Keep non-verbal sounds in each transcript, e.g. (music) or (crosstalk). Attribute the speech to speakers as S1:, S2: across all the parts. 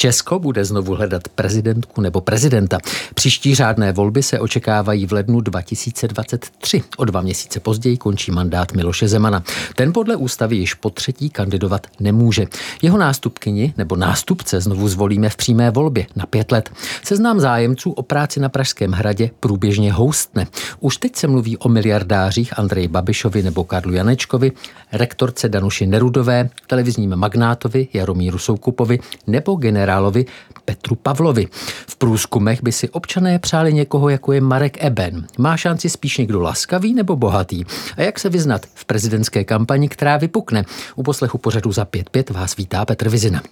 S1: Česko bude znovu hledat prezidentku nebo prezidenta. Příští řádné volby se očekávají v lednu 2023. O dva měsíce později končí mandát Miloše Zemana. Ten podle ústavy již po třetí kandidovat nemůže. Jeho nástupkyni nebo nástupce znovu zvolíme v přímé volbě na pět let. Seznám zájemců o práci na Pražském hradě průběžně houstne. Už teď se mluví o miliardářích Andreji Babišovi nebo Karlu Janečkovi, rektorce Danuši Nerudové, televizním magnátovi Jaromíru Soukupovi nebo generálu generálovi Petru Pavlovi. V průzkumech by si občané přáli někoho, jako je Marek Eben. Má šanci spíš někdo laskavý nebo bohatý? A jak se vyznat v prezidentské kampani, která vypukne? U poslechu pořadu za 5.5 vás vítá Petr Vizina.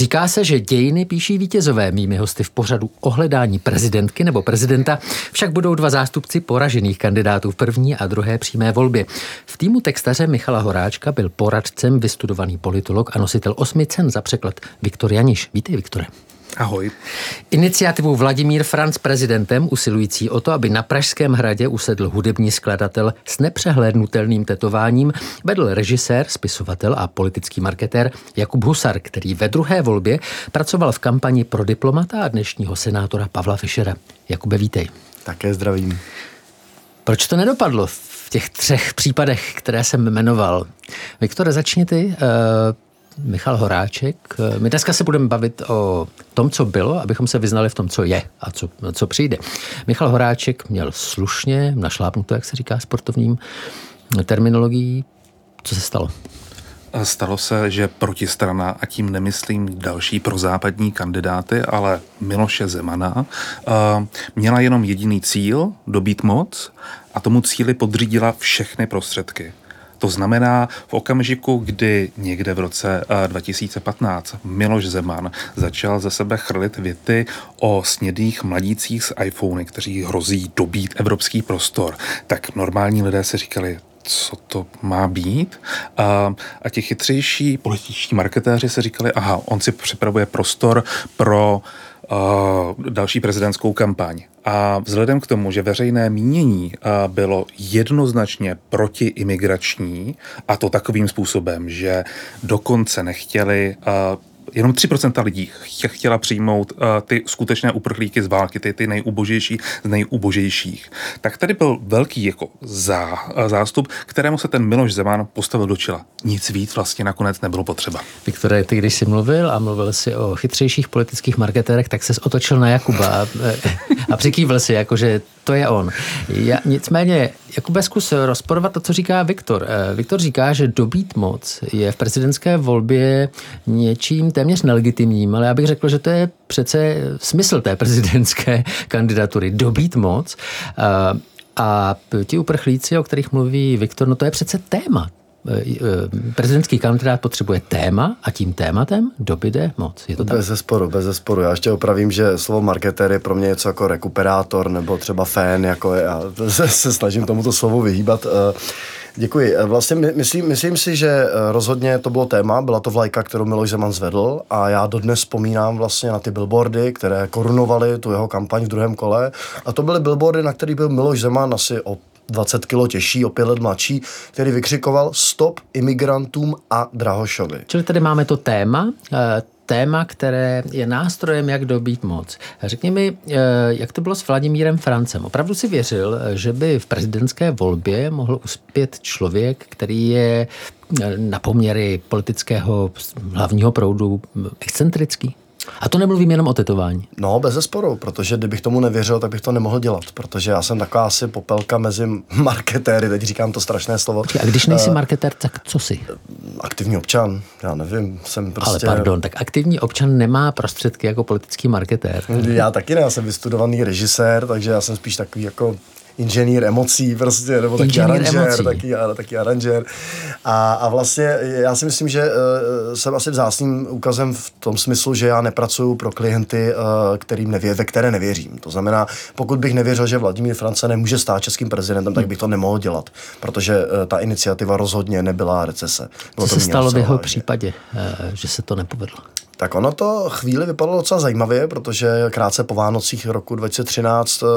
S1: Říká se, že dějiny píší vítězové. Mými hosty v pořadu ohledání prezidentky nebo prezidenta však budou dva zástupci poražených kandidátů v první a druhé přímé volbě. V týmu textaře Michala Horáčka byl poradcem vystudovaný politolog a nositel osmi cen za překlad Viktor Janiš. Vítej, Viktore.
S2: Ahoj.
S1: Iniciativu Vladimír Franc prezidentem, usilující o to, aby na Pražském hradě usedl hudební skladatel s nepřehlédnutelným tetováním, vedl režisér, spisovatel a politický marketér Jakub Husar, který ve druhé volbě pracoval v kampani pro diplomata a dnešního senátora Pavla Fischera. Jakube, vítej.
S2: Také zdravím.
S1: Proč to nedopadlo v těch třech případech, které jsem jmenoval? Viktore, začni ty. Uh, Michal Horáček. My dneska se budeme bavit o tom, co bylo, abychom se vyznali v tom, co je a co, co přijde. Michal Horáček měl slušně našlápnuto, jak se říká sportovním terminologií. Co se stalo?
S2: Stalo se, že protistrana, a tím nemyslím další prozápadní kandidáty, ale Miloše Zemana, měla jenom jediný cíl, dobít moc a tomu cíli podřídila všechny prostředky. To znamená, v okamžiku, kdy někde v roce 2015 eh, Miloš Zeman začal ze sebe chrlit věty o snědých mladících z iPhony, kteří hrozí dobít evropský prostor, tak normální lidé si říkali, co to má být. A, a ti chytřejší političtí marketéři se říkali, aha, on si připravuje prostor pro uh, další prezidentskou kampaň. A vzhledem k tomu, že veřejné mínění bylo jednoznačně protiimigrační, a to takovým způsobem, že dokonce nechtěli jenom 3% lidí chtěla přijmout uh, ty skutečné uprchlíky z války, ty, ty nejubožejší z nejubožejších. Tak tady byl velký jako zá, zástup, kterému se ten Miloš Zeman postavil do čela. Nic víc vlastně nakonec nebylo potřeba.
S1: Viktore, ty když jsi mluvil a mluvil si o chytřejších politických marketérech, tak se otočil na Jakuba a, (laughs) a přikývil si, jako že to je on. Já, nicméně, Jakube, zkus rozporovat to, co říká Viktor. Eh, Viktor říká, že dobít moc je v prezidentské volbě něčím téměř nelegitimním, ale já bych řekl, že to je přece smysl té prezidentské (laughs) kandidatury. Dobít moc. A, a ti uprchlíci, o kterých mluví Viktor, no to je přece téma. Eh, eh, prezidentský kandidát potřebuje téma a tím tématem dobyde moc. Je to tak?
S3: Bez zesporu, bez zesporu. Já ještě opravím, že slovo marketér je pro mě něco jako rekuperátor nebo třeba fan, jako já se, (laughs) se snažím tomuto slovu vyhýbat. Děkuji. Vlastně myslím, myslím si, že eh, rozhodně to bylo téma, byla to vlajka, kterou Miloš Zeman zvedl a já dodnes vzpomínám vlastně na ty billboardy, které korunovaly tu jeho kampaň v druhém kole a to byly billboardy, na kterých byl Miloš Zeman asi o 20 kilo těžší, o 5 let mladší, který vykřikoval stop imigrantům a Drahošovi.
S1: Čili tady máme to téma, eh, téma, které je nástrojem, jak dobít moc. Řekni mi, eh, jak to bylo s Vladimírem Francem. Opravdu si věřil, že by v prezidentské volbě mohl uspět člověk, který je eh, na poměry politického hlavního proudu excentrický? A to nemluvím jenom o tetování.
S3: No, bez zesporu, protože kdybych tomu nevěřil, tak bych to nemohl dělat, protože já jsem taková asi popelka mezi marketéry, teď říkám to strašné slovo.
S1: A když nejsi uh, marketér, tak co jsi?
S3: Aktivní občan, já nevím, jsem prostě...
S1: Ale pardon, tak aktivní občan nemá prostředky jako politický marketér.
S3: Já taky ne, já jsem vystudovaný režisér, takže já jsem spíš takový jako inženýr emocí prostě, nebo taky aranžér, taky, taky aranžér. A, a vlastně já si myslím, že uh, jsem asi vzácným úkazem v tom smyslu, že já nepracuju pro klienty, uh, kterým nevě, ve které nevěřím. To znamená, pokud bych nevěřil, že Vladimír France nemůže stát českým prezidentem, tak bych to nemohl dělat, protože uh, ta iniciativa rozhodně nebyla recese.
S1: Bylo Co to se stalo v jeho případě, uh, že se to nepovedlo?
S3: Tak ono to chvíli vypadalo docela zajímavě, protože krátce po Vánocích roku 2013 uh,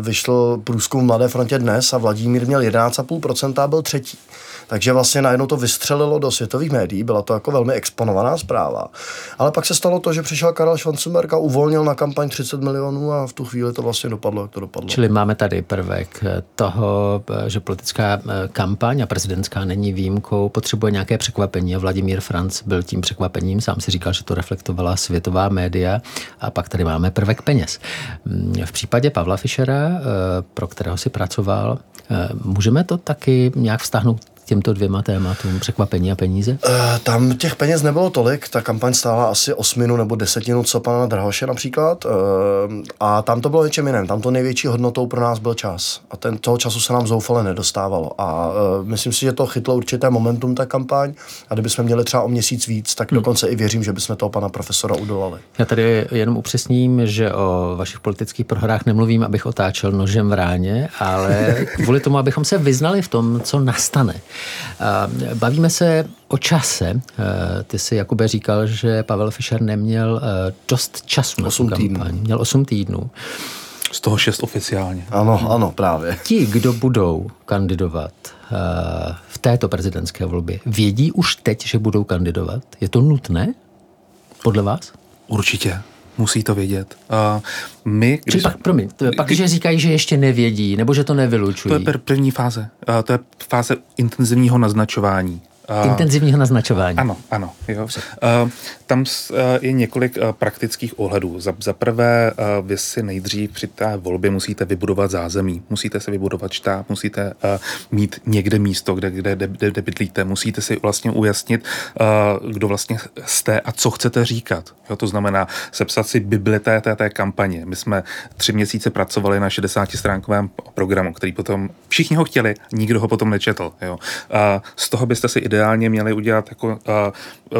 S3: vyšel průzkum Mladé frontě dnes a Vladimír měl 11,5% a byl třetí. Takže vlastně najednou to vystřelilo do světových médií, byla to jako velmi exponovaná zpráva. Ale pak se stalo to, že přišel Karel Schwarzenberg a uvolnil na kampaň 30 milionů a v tu chvíli to vlastně dopadlo, jak to dopadlo.
S1: Čili máme tady prvek toho, že politická eh, kampaň a prezidentská není výjimkou, potřebuje nějaké překvapení a Vladimír Franc byl tím překvapením, sám si říkal, že to reflektovala světová média a pak tady máme prvek peněz. Mm, v případě Pavla Fischera, eh, pro kterého si pracoval, eh, můžeme to taky nějak vztáhnout těmto dvěma tématům, překvapení a peníze? Uh,
S3: tam těch peněz nebylo tolik, ta kampaň stála asi osminu nebo desetinu co pana Drahoše například uh, a tam to bylo něčem jiném, tam to největší hodnotou pro nás byl čas a ten, toho času se nám zoufale nedostávalo a uh, myslím si, že to chytlo určité momentum ta kampaň a kdybychom měli třeba o měsíc víc, tak hmm. dokonce i věřím, že bychom toho pana profesora udolali.
S1: Já tady jenom upřesním, že o vašich politických prohrách nemluvím, abych otáčel nožem v ráně, ale kvůli tomu, abychom se vyznali v tom, co nastane. Bavíme se o čase. Ty si, Jakube, říkal, že Pavel Fischer neměl dost času na 8 kampaň. Měl 8 týdnů.
S2: Z toho šest oficiálně.
S3: Ano, ano, právě.
S1: Ti, kdo budou kandidovat v této prezidentské volbě, vědí už teď, že budou kandidovat? Je to nutné? Podle vás?
S2: Určitě musí to vědět. A my,
S1: když... Čili pak, promiň, pak, když říkají, že ještě nevědí, nebo že to nevylučují.
S2: To je první fáze. A to je fáze intenzivního naznačování.
S1: Intenzivního naznačování.
S2: Ano, ano. Jo. Tam je několik praktických ohledů. Za, za prvé, vy si nejdřív při té volbě musíte vybudovat zázemí, musíte si vybudovat štáb, musíte mít někde místo, kde, kde, kde, kde bydlíte, musíte si vlastně ujasnit, kdo vlastně jste a co chcete říkat. Jo, to znamená sepsat si bibli té, té, té kampaně. My jsme tři měsíce pracovali na 60-stránkovém programu, který potom všichni ho chtěli, nikdo ho potom nečetl. Jo. Z toho byste si ideálně měli udělat jako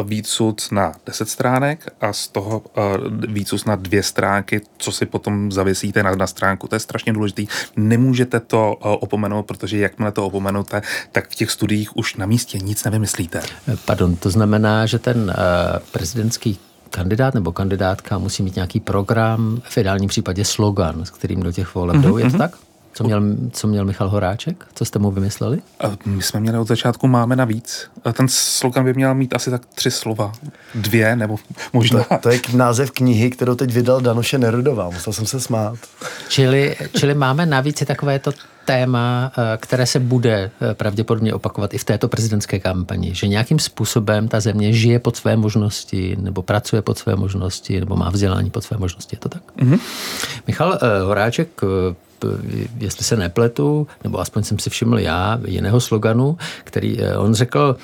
S2: výcud na 10 stránek a z toho uh, výcud na dvě stránky, co si potom zavěsíte na, na stránku. To je strašně důležité. Nemůžete to uh, opomenout, protože jakmile to opomenete, tak v těch studiích už na místě nic nevymyslíte.
S1: Pardon, to znamená, že ten uh, prezidentský kandidát nebo kandidátka musí mít nějaký program, v ideálním případě slogan, s kterým do těch voleb jdou. Mm-hmm. Je to mhm. tak? Co měl, co měl Michal Horáček? Co jste mu vymysleli?
S2: My jsme měli od začátku Máme navíc. Ten slogan by měl mít asi tak tři slova. Dvě, nebo možná.
S3: To, to je název knihy, kterou teď vydal Danuše Nerudová. Musel jsem se smát.
S1: Čili, čili Máme navíc je takové to téma, eh, které se bude eh, pravděpodobně opakovat i v této prezidentské kampani, že nějakým způsobem ta země žije pod své možnosti, nebo pracuje pod své možnosti, nebo má vzdělání pod své možnosti. Je to tak? Mm-hmm. Michal eh, Horáček jestli se nepletu, nebo aspoň jsem si všiml já, jiného sloganu, který on řekl,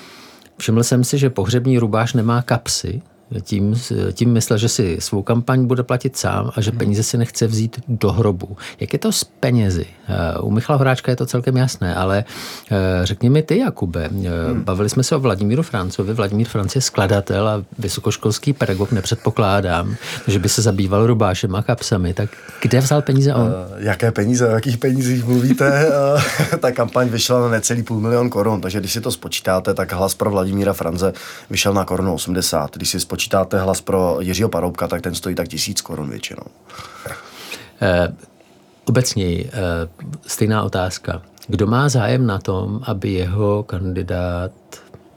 S1: všiml jsem si, že pohřební rubáš nemá kapsy, tím, tím myslel, že si svou kampaň bude platit sám a že peníze si nechce vzít do hrobu. Jak je to s penězi? Eh, u Michala Horáčka je to celkem jasné, ale eh, řekni mi ty, Jakube, eh, hmm. bavili jsme se o Vladimíru Francovi. Vladimír Franc je skladatel a vysokoškolský pedagog, nepředpokládám, že by se zabýval rubášem a kapsami. Tak kde vzal peníze on?
S3: Jaké peníze, o jakých penězích mluvíte? Ta kampaň vyšla na necelý půl milion korun, takže když si to spočítáte, tak hlas pro Vladimíra France vyšel na korunu 80. Když si spočítáte hlas pro Jiřího Paroubka, tak ten stojí tak tisíc korun většinou.
S1: Eh, obecněji, eh, stejná otázka. Kdo má zájem na tom, aby jeho kandidát,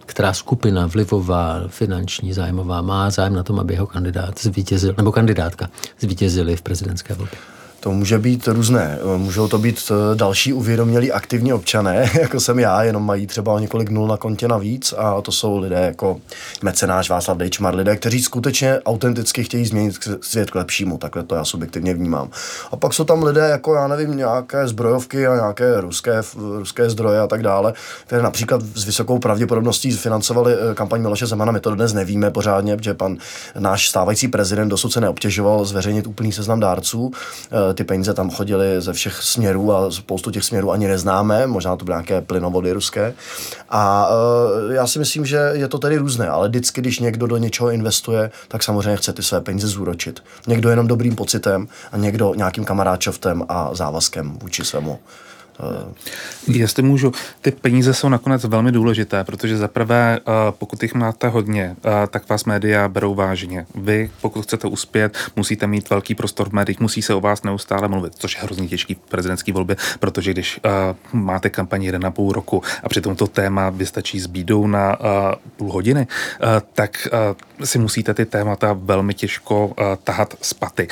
S1: která skupina vlivová, finanční, zájmová, má zájem na tom, aby jeho kandidát zvítězil, nebo kandidátka zvítězili v prezidentské volbě?
S3: To může být různé. Můžou to být eh, další uvědomělí aktivní občané, (laughs) jako jsem já, jenom mají třeba několik nul na kontě navíc a to jsou lidé jako mecenáš Václav Dejčmar, lidé, kteří skutečně autenticky chtějí změnit svět k lepšímu, takhle to já subjektivně vnímám. A pak jsou tam lidé jako, já nevím, nějaké zbrojovky a nějaké ruské, ruské zdroje a tak dále, které například s vysokou pravděpodobností financovali eh, kampaň Miloše Zemana. My to dnes nevíme pořádně, protože pan náš stávající prezident dosud se neobtěžoval zveřejnit úplný seznam dárců. Eh, ty peníze tam chodily ze všech směrů a spoustu těch směrů ani neznáme, možná to byly nějaké plynovody ruské. A já si myslím, že je to tedy různé, ale vždycky, když někdo do něčeho investuje, tak samozřejmě chce ty své peníze zúročit. Někdo jenom dobrým pocitem a někdo nějakým kamaráčovtem a závazkem vůči svému
S2: Eh, jestli můžu, ty peníze jsou nakonec velmi důležité, protože zaprvé, eh, pokud jich máte hodně, eh, tak vás média berou vážně. Vy, pokud chcete uspět, musíte mít velký prostor v médiích, musí se o vás neustále mluvit, což je hrozně těžký v prezidentské volbě, protože když máte kampaně jeden na půl roku a přitom to téma vystačí s bídou na půl hodiny, tak si musíte ty témata velmi těžko tahat z paty.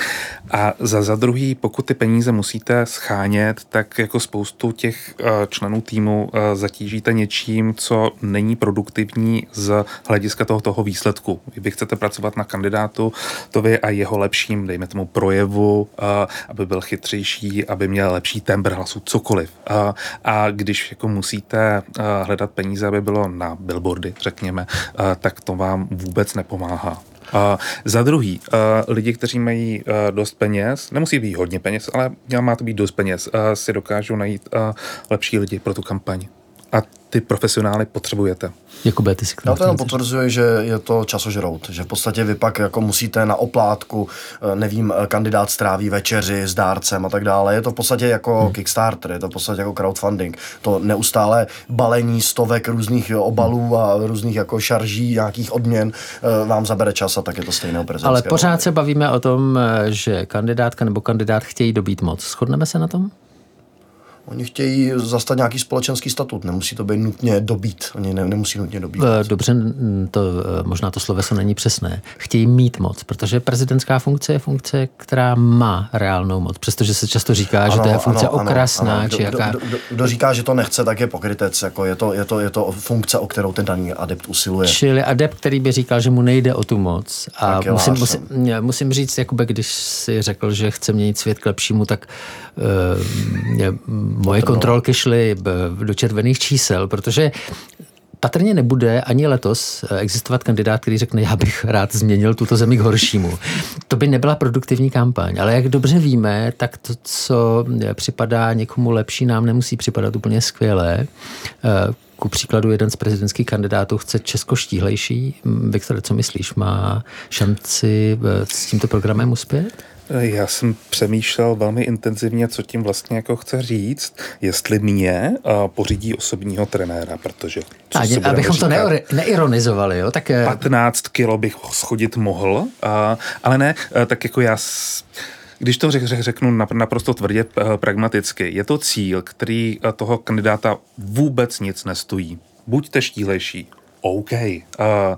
S2: A za, za druhý, pokud ty peníze musíte schánět, tak jako spoustu spoustu těch eh, členů týmu eh, zatížíte něčím, co není produktivní z hlediska toho, toho výsledku. Vy chcete pracovat na kandidátu, to vy a jeho lepším, dejme tomu projevu, eh, aby byl chytřejší, aby měl lepší tembr hlasu, cokoliv. A když jako musíte hledat peníze, aby bylo na billboardy, řekněme, tak to vám vůbec nepomáhá. A za druhý, lidi, kteří mají dost peněz, nemusí být hodně peněz, ale má to být dost peněz, si dokážou najít lepší lidi pro tu kampaň. Ty profesionály potřebujete.
S1: Jakube, ty si
S3: Já to jenom potvrzuji, že je to časožrout, že v podstatě vy pak jako musíte na oplátku, eh, nevím, eh, kandidát stráví večeři s dárcem a tak dále. Je to v podstatě jako hmm. Kickstarter, je to v podstatě jako crowdfunding. To neustále balení stovek různých obalů a různých jako šarží, nějakých odměn eh, vám zabere čas a tak je to stejné
S1: Ale pořád se bavíme o tom, že kandidátka nebo kandidát chtějí dobít moc. Shodneme se na tom?
S3: Oni chtějí zastat nějaký společenský statut, nemusí to být nutně dobít, oni ne, nemusí nutně dobít.
S1: Eh, dobře, to, eh, možná to sloveso není přesné. Chtějí mít moc, protože prezidentská funkce je funkce, která má reálnou moc, přestože se často říká, ano, že to je funkce ano, okrasná, ano, ano.
S3: či
S1: jaká...
S3: Kdo, kdo, kdo, říká, že to nechce, tak je pokrytec, jako je, to, je, to, je to funkce, o kterou ten daný adept usiluje.
S1: Čili adept, který by říkal, že mu nejde o tu moc. A musím, musím, musím říct, Jakube, když si řekl, že chce měnit svět k lepšímu, tak uh, moje kontrolky šly do červených čísel, protože patrně nebude ani letos existovat kandidát, který řekne, já bych rád změnil tuto zemi k horšímu. To by nebyla produktivní kampaň, ale jak dobře víme, tak to, co připadá někomu lepší, nám nemusí připadat úplně skvělé. Ku příkladu jeden z prezidentských kandidátů chce Česko štíhlejší. Viktor, co myslíš, má šanci s tímto programem uspět?
S2: Já jsem přemýšlel velmi intenzivně, co tím vlastně jako chce říct, jestli mě pořídí osobního trenéra, protože...
S1: A, abychom to neori, neironizovali, jo? Tak...
S2: 15 eh, kilo bych schodit mohl, a, ale ne, eh, tak jako já... Když to řek, řeknu naprosto tvrdě eh, pragmaticky, je to cíl, který toho kandidáta vůbec nic nestojí. Buďte štílejší, OK. Uh, uh,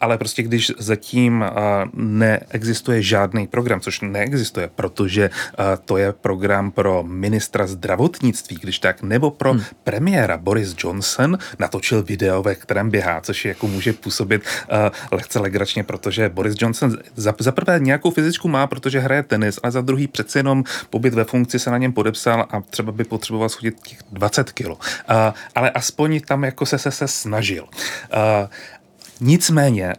S2: ale prostě když zatím uh, neexistuje žádný program, což neexistuje, protože uh, to je program pro ministra zdravotnictví, když tak, nebo pro hmm. premiéra Boris Johnson natočil video, ve kterém běhá, což jako může působit uh, lehce legračně, protože Boris Johnson za, za prvé nějakou fyzičku má, protože hraje tenis, ale za druhý přece jenom pobyt ve funkci se na něm podepsal a třeba by potřeboval schodit těch 20 kilo. Uh, ale aspoň tam jako se se, se snažil. Uh, Nicméně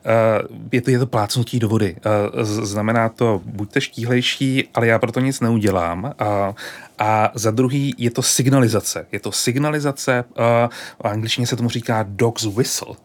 S2: je to, je to plácnutí do vody. Znamená to, buďte štíhlejší, ale já proto nic neudělám. A za druhý je to signalizace. Je to signalizace, uh, v angličtině se tomu říká dog's whistle. Uh,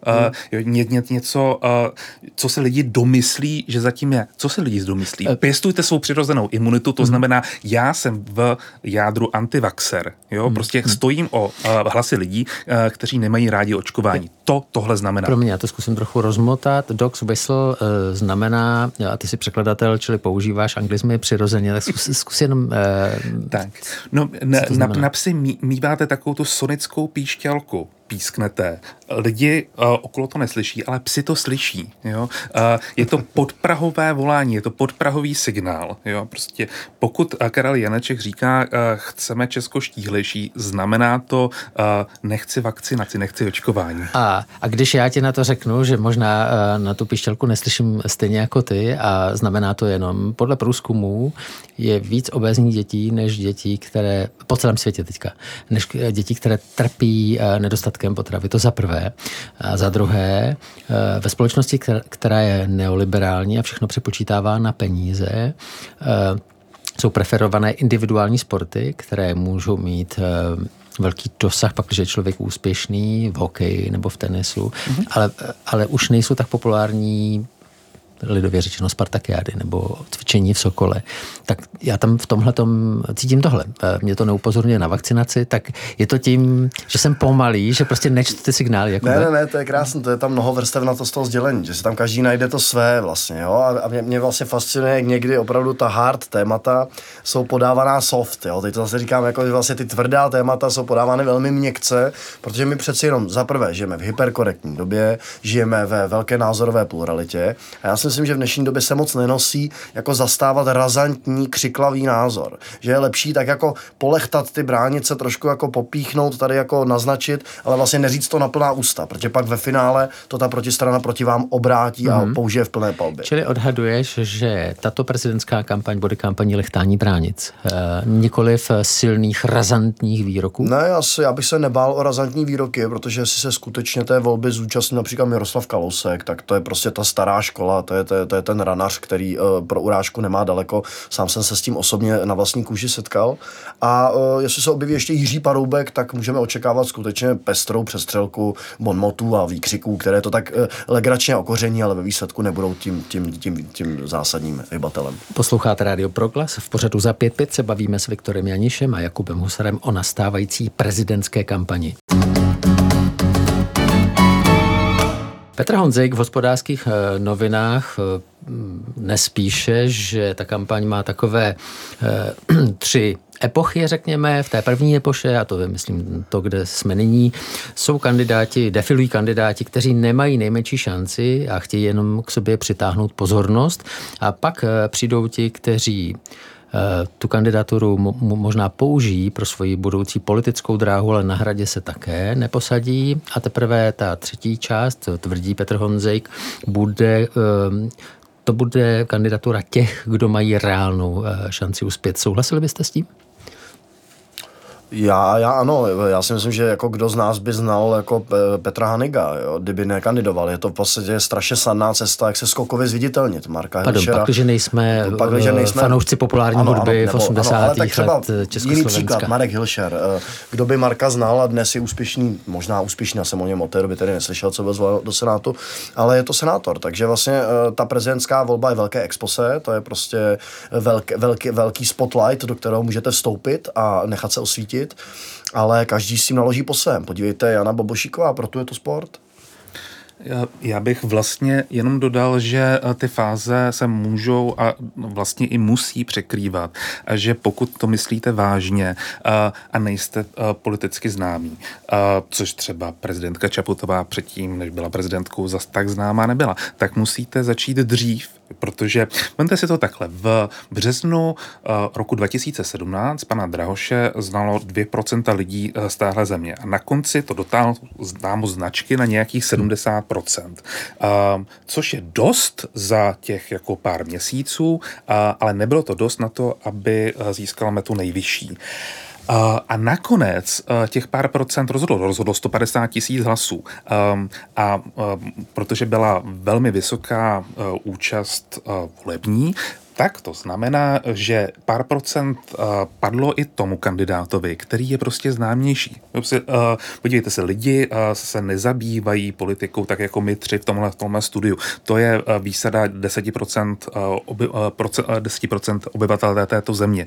S2: hmm. ně, ně, něco, uh, co se lidi domyslí, že zatím je. Co se lidi domyslí? Uh, Pěstujte svou přirozenou imunitu, to hmm. znamená, já jsem v jádru antivaxer. Jo? Hmm. Prostě hmm. stojím o uh, hlasy lidí, uh, kteří nemají rádi očkování. To tohle znamená.
S1: Pro mě, já to zkusím trochu rozmotat. Dog's whistle uh, znamená, a ty jsi překladatel, čili používáš anglizmy přirozeně, tak zkus, zkus jenom... Uh,
S2: tak. No, na, na, na psy míváte takovou tu sonickou píšťalku písknete. Lidi uh, okolo to neslyší, ale psi to slyší. Jo? Uh, je to podprahové volání, je to podprahový signál. Jo? Prostě pokud uh, Karel Janeček říká, uh, chceme Česko štíhlejší, znamená to, uh, nechci vakcinaci, nechci očkování.
S1: A, a když já ti na to řeknu, že možná uh, na tu píšťalku neslyším stejně jako ty a znamená to jenom, podle průzkumů je víc obézních dětí než dětí, které, po celém světě teďka, než dětí, které trpí uh, nedostatkem nedostatkem potravy. To za prvé. A za druhé, eh, ve společnosti, která je neoliberální a všechno přepočítává na peníze, eh, jsou preferované individuální sporty, které můžou mít velký dosah, pak, když je člověk úspěšný v hokeji nebo v tenisu, mm-hmm. ale, ale už nejsou tak populární lidově řečeno Spartakiády nebo cvičení v Sokole, tak já tam v tomhle cítím tohle. Eh, mě to neupozorňuje na vakcinaci, tak je to tím, že jsem pomalý, že prostě nečtu ty signály. Jako
S3: ne, ne, ne, to je krásné, to je tam mnoho vrstev na to z toho sdělení, že si tam každý najde to své vlastně, jo, a mě, mě vlastně fascinuje, jak někdy opravdu ta hard témata jsou podávaná soft, jo, teď to zase říkám, jako, že vlastně ty tvrdá témata jsou podávány velmi měkce, protože my přeci jenom za prvé žijeme v hyperkorektní době, žijeme ve velké názorové pluralitě a já si myslím, že v dnešní době se moc nenosí jako zastávat razantní, křiklavý názor. Že je lepší tak jako polechtat ty bránice, trošku jako popíchnout, tady jako naznačit, ale vlastně neříct to na plná ústa, protože pak ve finále to ta protistrana proti vám obrátí mm-hmm. a mhm. použije v plné palbě.
S1: Čili odhaduješ, že tato prezidentská kampaň bude kampaní lechtání bránic, e, nikoliv silných, razantních výroků?
S3: Ne, asi, já bych se nebál o razantní výroky, protože jestli se skutečně té volby zúčastní například Miroslav Kalousek, tak to je prostě ta stará škola, to je, to je, to je ten ranař, který uh, pro urážku nemá daleko. Sám jsem se s tím osobně na vlastní kůži setkal. A uh, jestli se objeví ještě Jiří Paroubek, tak můžeme očekávat skutečně pestrou přestřelku bonmotů a výkřiků, které to tak uh, legračně okoření, ale ve výsledku nebudou tím, tím, tím, tím zásadním hybatelem.
S1: Posloucháte Radio Proglas. V pořadu za 5.5 se bavíme s Viktorem Janišem a Jakubem Husarem o nastávající prezidentské kampani. Petr Honzik v hospodářských eh, novinách eh, nespíše, že ta kampaň má takové eh, (clears throat) tři epochy, řekněme, v té první epoše, a to je, myslím, to, kde jsme nyní, jsou kandidáti, defilují kandidáti, kteří nemají nejmenší šanci a chtějí jenom k sobě přitáhnout pozornost. A pak přijdou ti, kteří tu kandidaturu možná použijí pro svoji budoucí politickou dráhu, ale na hradě se také neposadí. A teprve ta třetí část, tvrdí Petr Honzejk, bude eh, to bude kandidatura těch, kdo mají reálnou eh, šanci uspět. Souhlasili byste s tím?
S3: Já, já ano, já si myslím, že jako kdo z nás by znal jako Petra Haniga, jo, kdyby nekandidoval. Je to v podstatě strašně snadná cesta, jak se skokově zviditelnit. Marka
S1: Pardon, Hilšera. pak, že nejsme, pak, že nejsme fanoušci populární ano, hudby ano, nebo, v 80. Ano, ale tak třeba let
S3: Jiný příklad, Marek Hilšer. Eh, kdo by Marka znal a dnes je úspěšný, možná úspěšný, já jsem o něm od té doby tedy neslyšel, co byl zvolen do Senátu, ale je to senátor, takže vlastně eh, ta prezidentská volba je velké expose, to je prostě velký, velký, velký spotlight, do kterého můžete vstoupit a nechat se osvítit zhodnotit, ale každý si naloží po svém. Podívejte, Jana Bobošíková, proto je to sport.
S2: Já bych vlastně jenom dodal, že eh, ty fáze se můžou a vlastně i musí překrývat. A že pokud to myslíte vážně eh, a nejste eh, politicky známí, což třeba prezidentka Čaputová předtím, než byla prezidentkou, zas tak známá nebyla, tak musíte začít dřív protože vemte si to takhle. V březnu uh, roku 2017 pana Drahoše znalo 2% lidí uh, z téhle země a na konci to dotáhlo známo značky na nějakých 70%. Uh, eh, což je dost za těch jako pár měsíců, ale nebylo to dost na to, aby získala metu nejvyšší. A nakonec e, těch pár procent rozhodlo, rozhodlo 150 tisíc hlasů. Ehm, a e, protože byla velmi vysoká e, účast volební, tak to znamená, že pár procent uh, padlo i tomu kandidátovi, který je prostě známější. Uh, podívejte se, lidi uh, se nezabývají politikou tak jako my tři v tomhle, v tomhle studiu. To je výsada 10%, uh, oby, uh, procent, uh, 10% obyvatel této země.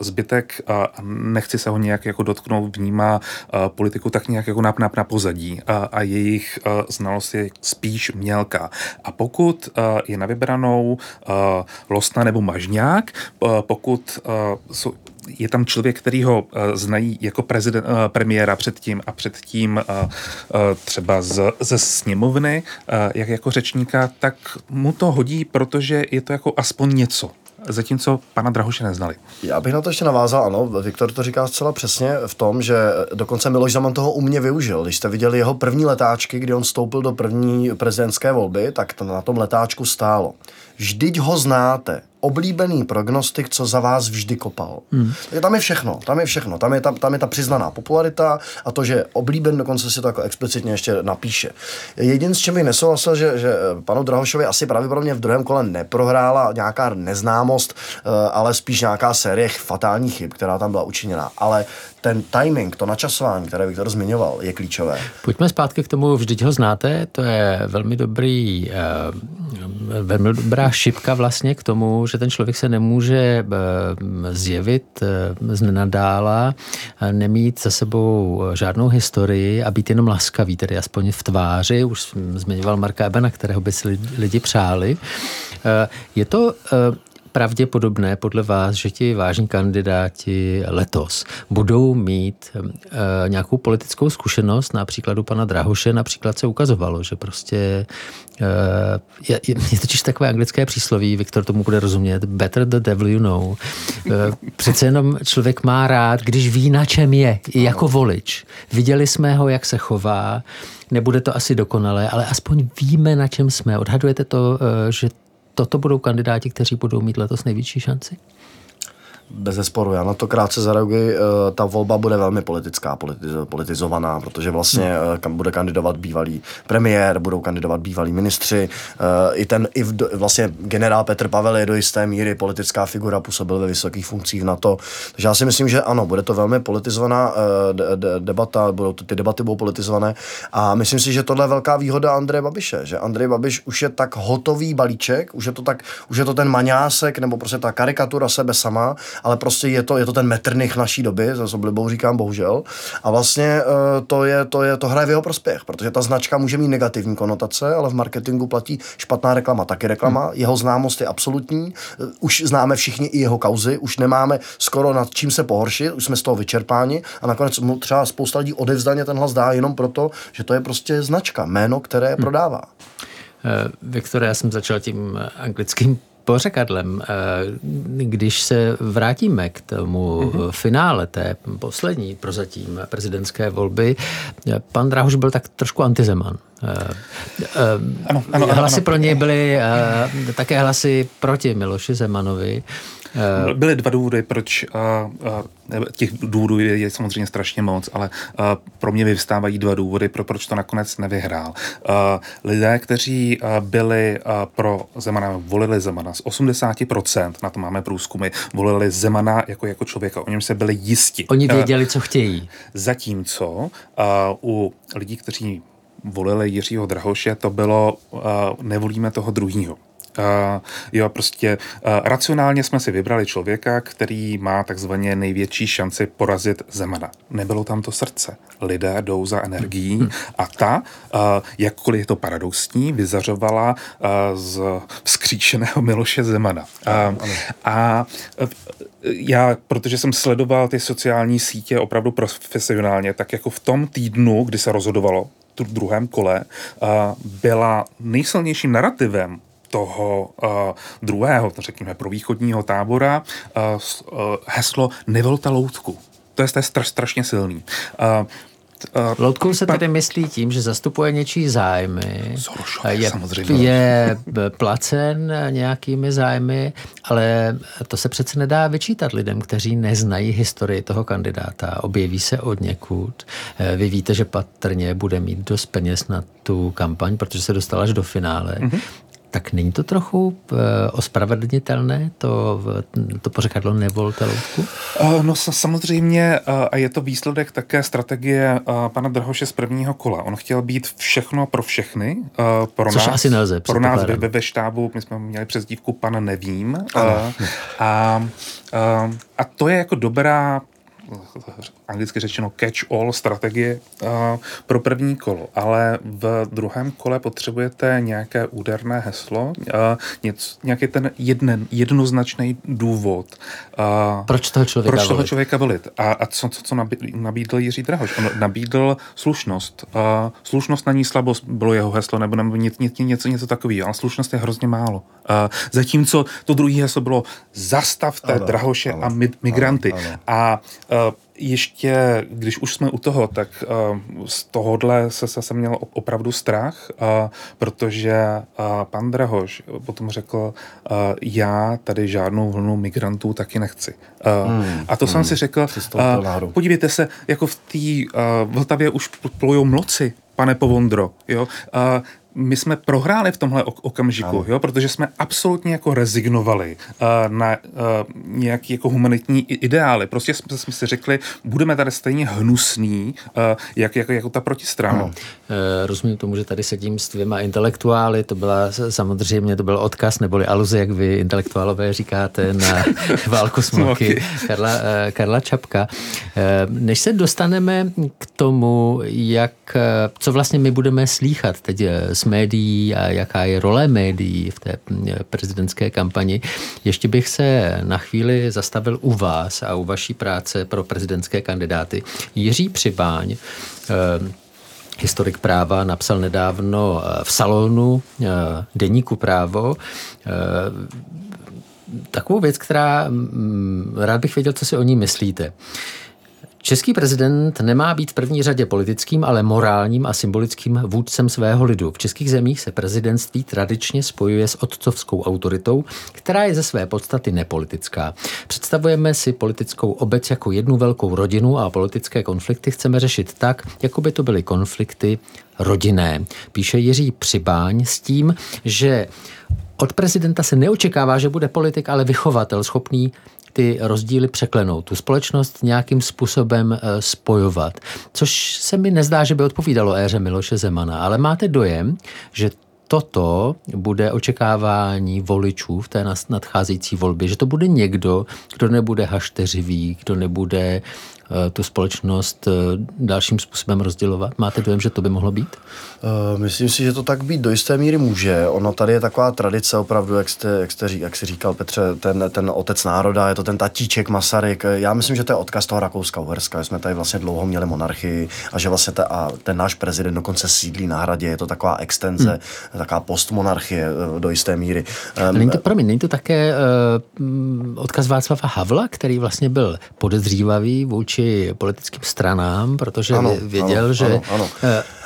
S2: Zbytek, nechci se ho nějak jako dotknout, vnímá politiku tak nějak jako na, na, na pozadí a jejich znalost je spíš mělká. A pokud je na vybranou uh, Kostna nebo Mažňák, eh, pokud eh, je tam člověk, který ho eh, znají jako prezident, premiéra předtím a předtím třeba z, ze sněmovny, jak jako řečníka, tak mu to hodí, protože je to jako aspoň něco zatímco pana Drahoše neznali.
S3: Já bych na to ještě navázal, ano, Viktor to říká zcela přesně v tom, že dokonce Miloš Zeman toho umně využil. Když jste viděli jeho první letáčky, kdy on vstoupil do první prezidentské volby, tak to na tom letáčku stálo. Vždyť ho znáte oblíbený prognostik, co za vás vždy kopal. Hmm. Takže tam je všechno, tam je všechno. Tam je ta, tam je ta přiznaná popularita a to, že oblíben, dokonce si to jako explicitně ještě napíše. Jedin, s čím bych nesouhlasil, že, že panu Drahošovi asi pravděpodobně v druhém kole neprohrála nějaká neznámost, eh, ale spíš nějaká série fatálních chyb, která tam byla učiněna. Ale ten timing, to načasování, které Viktor zmiňoval, je klíčové.
S1: Pojďme zpátky k tomu, vždyť ho znáte, to je velmi dobrý, eh, velmi dobrá šipka vlastně k tomu, že ten člověk se nemůže eh, zjevit z nenadála, nemít za sebou žádnou historii a být jenom laskavý, tedy aspoň v tváři, už zmiňoval Marka Ebena, kterého by si lidi přáli. Je to pravděpodobné podle vás, že ti vážní kandidáti letos budou mít e, nějakou politickou zkušenost? Na příkladu pana Drahoše například se ukazovalo, že prostě e, je, je, je totiž takové anglické přísloví, Viktor tomu bude rozumět, better the devil you know. E, přece jenom člověk má rád, když ví, na čem je, i jako volič. Viděli jsme ho, jak se chová, nebude to asi dokonalé, ale aspoň víme, na čem jsme. Odhadujete to, že toto budou kandidáti, kteří budou mít letos největší šanci?
S3: Bez zesporu, já na to krátce zareaguji. Eh, ta volba bude velmi politická, politizovaná, protože vlastně hmm. bude kandidovat bývalý premiér, budou kandidovat bývalí ministři. Eh, I ten, i vlastně generál Petr Pavel je do jisté míry politická figura, působil ve vysokých funkcích na to. Takže já si myslím, že ano, bude to velmi politizovaná debata, budou, ty debaty budou politizované a myslím si, že tohle je velká výhoda Andreje Babiše, že Andrej Babiš už je tak hotový balíček, už je to tak, už je to ten maňásek nebo prostě ta karikatura sebe sama, ale prostě je to, je to ten metrných naší doby, s oblibou říkám bohužel. A vlastně eh, to, je, to, je, to hraje v jeho prospěch, protože ta značka může mít negativní konotace, ale v marketingu platí špatná reklama, taky reklama. Hmm. Jeho známost je absolutní, eh, už známe všichni i jeho kauzy, už nemáme skoro nad čím se pohoršit, už jsme z toho vyčerpáni a nakonec mu třeba spousta lidí odevzdaně ten hlas dá jenom proto, že to je prostě značka, jméno, které hmm. prodává.
S1: Uh, Viktor, já jsem začal tím anglickým pořekadlem. Eh, když se vrátíme k tomu mm-hmm. finále té poslední prozatím prezidentské volby, eh, pan Drahoš byl tak trošku antizeman. Eh, ano, ano, hlasy ano, pro něj byly také hlasy proti Miloši Zemanovi.
S2: Uh, Byly dva důvody, proč uh, uh, těch důvodů je, samozřejmě strašně moc, ale pro mě vyvstávají dva důvody, pro proč to nakonec nevyhrál. Lidé, kteří byli pro Zemana, volili Zemana z 80%, na to máme průzkumy, volili Zemana jako, jako člověka, o něm se byli jisti.
S1: Oni věděli, co chtějí.
S2: Zatímco u lidí, kteří volili Jiřího Drahoše, to bylo uh, nevolíme toho druhého. Uh, jo, prostě uh, racionálně jsme si vybrali člověka, který má takzvaně největší šanci porazit Zemana. Nebylo tam to srdce. Lidé jdou za energií hmm. a ta, uh, jakkoliv je to paradoxní, vyzařovala uh, z vzkříšeného Miloše Zemana. Uh, a uh, já, protože jsem sledoval ty sociální sítě opravdu profesionálně, tak jako v tom týdnu, kdy se rozhodovalo, v druhém kole, byla nejsilnějším narrativem toho uh, druhého, to řekněme, pro východního tábora uh, uh, heslo nevolte loutku. To je, to je straš, strašně silný. Uh,
S1: Loutkou se tedy myslí tím, že zastupuje něčí zájmy,
S2: Sorošově,
S1: je,
S2: samozřejmě.
S1: je placen nějakými zájmy, ale to se přece nedá vyčítat lidem, kteří neznají historii toho kandidáta. Objeví se od někud. Vy víte, že patrně bude mít dost peněz na tu kampaň, protože se dostala až do finále. Mm-hmm tak není to trochu uh, ospravedlnitelné, to, to pořekadlo nevolte loutku?
S2: Uh, no samozřejmě uh, a je to výsledek také strategie pana Drhoše z prvního kola. On chtěl být všechno pro všechny. Pro
S1: Což
S2: nás,
S1: asi nelze.
S2: Pro nás ve, ve štábu, my jsme měli přezdívku pan nevím. A, uh, a to je jako dobrá anglicky řečeno catch-all strategie uh, pro první kolo, ale v druhém kole potřebujete nějaké úderné heslo, uh, něco, nějaký ten jeden, jednoznačný důvod.
S1: Uh, proč toho člověka
S2: proč toho
S1: volit?
S2: člověka volit. A, a co, co, co nabídl Jiří Drahoš? On nabídl slušnost. Uh, slušnost není slabost, bylo jeho heslo, nebo, nebo něco, něco, něco takového, ale slušnost je hrozně málo. Uh, zatímco to druhé heslo bylo zastavte ano, Drahoše ano, a migranty. Ano, ano. A uh, ještě, když už jsme u toho, tak uh, z tohohle se, se, se měl opravdu strach, uh, protože uh, pan Drahoš potom řekl, já tady žádnou vlnu migrantů taky nechci. Hmm, a to hmm, jsem si řekl, podívejte se, jako v té Vltavě už plujou mloci, pane Povondro, jo. Uh, my jsme prohráli v tomhle okamžiku, jo, protože jsme absolutně jako rezignovali uh, na uh, nějaký jako humanitní ideály. Prostě jsme, jsme si řekli, budeme tady stejně hnusný, uh, jak, jako, jako ta protistrana. Uh,
S1: rozumím tomu, že tady sedím s dvěma intelektuály, to byla samozřejmě, to byl odkaz, neboli aluze, jak vy intelektuálové říkáte, na (laughs) válku smolky Karla, uh, Karla Čapka. Uh, než se dostaneme k tomu, jak, uh, co vlastně my budeme slýchat teď s médií a jaká je role médií v té prezidentské kampani. Ještě bych se na chvíli zastavil u vás a u vaší práce pro prezidentské kandidáty. Jiří Přibáň, eh, historik práva, napsal nedávno eh, v salonu eh, deníku právo takovou věc, která rád bych věděl, co si o ní myslíte. Český prezident nemá být v první řadě politickým, ale morálním a symbolickým vůdcem svého lidu. V českých zemích se prezidentství tradičně spojuje s otcovskou autoritou, která je ze své podstaty nepolitická. Představujeme si politickou obec jako jednu velkou rodinu a politické konflikty chceme řešit tak, jako by to byly konflikty rodinné. Píše Jiří Přibáň s tím, že od prezidenta se neočekává, že bude politik, ale vychovatel schopný ty rozdíly překlenou, tu společnost nějakým způsobem eh, spojovat. Což se mi nezdá, že by odpovídalo éře Miloše Zemana, ale máte dojem, že toto bude očekávání voličů v té nadcházející volbě, že to bude někdo, kdo nebude hašteřivý, kdo nebude tu společnost eh, dalším způsobem rozdělovat? Máte dojem, že to by mohlo být?
S3: Uh, myslím si, že to tak být do jisté míry může. Ono tady je taková tradice opravdu, jak jste, jak jste jak jsi říkal Petře, ten, ten otec národa, je to ten tatíček Masaryk. Já myslím, že to je odkaz toho Rakouska Uherska. Jsme tady vlastně dlouho měli monarchii a že vlastně ta, a ten náš prezident dokonce sídlí na hradě. Je to taková extenze, hmm. taková postmonarchie do jisté míry.
S1: Není to, promiň, není to také uh, odkaz Václava Havla, který vlastně byl podezřívavý vůči vůči politickým stranám, protože ano, věděl, ano, že ano, ano.